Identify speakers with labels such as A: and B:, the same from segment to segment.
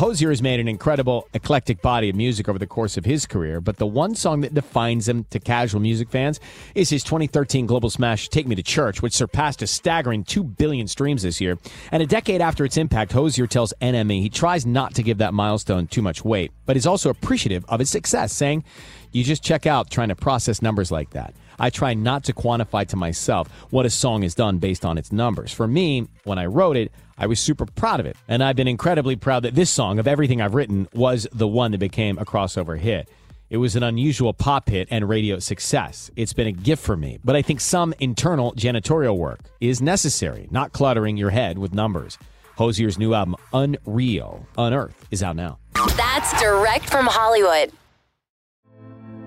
A: Hozier has made an incredible, eclectic body of music over the course of his career, but the one song that defines him to casual music fans is his 2013 global smash, Take Me to Church, which surpassed a staggering 2 billion streams this year. And a decade after its impact, Hozier tells NME he tries not to give that milestone too much weight, but is also appreciative of its success, saying, You just check out trying to process numbers like that. I try not to quantify to myself what a song has done based on its numbers. For me, when I wrote it, I was super proud of it. And I've been incredibly proud that this song, of everything I've written, was the one that became a crossover hit. It was an unusual pop hit and radio success. It's been a gift for me, but I think some internal janitorial work is necessary, not cluttering your head with numbers. Hozier's new album, Unreal, Unearth, is out now.
B: That's direct from Hollywood.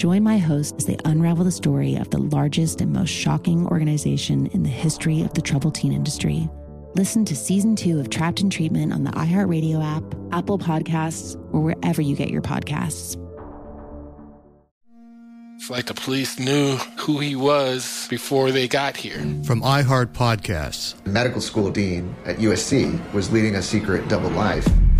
C: Join my hosts as they unravel the story of the largest and most shocking organization in the history of the troubled teen industry. Listen to season two of Trapped in Treatment on the iHeartRadio app, Apple Podcasts, or wherever you get your podcasts.
D: It's like the police knew who he was before they got here.
E: From iHeart Podcasts,
F: medical school dean at USC was leading a secret double life.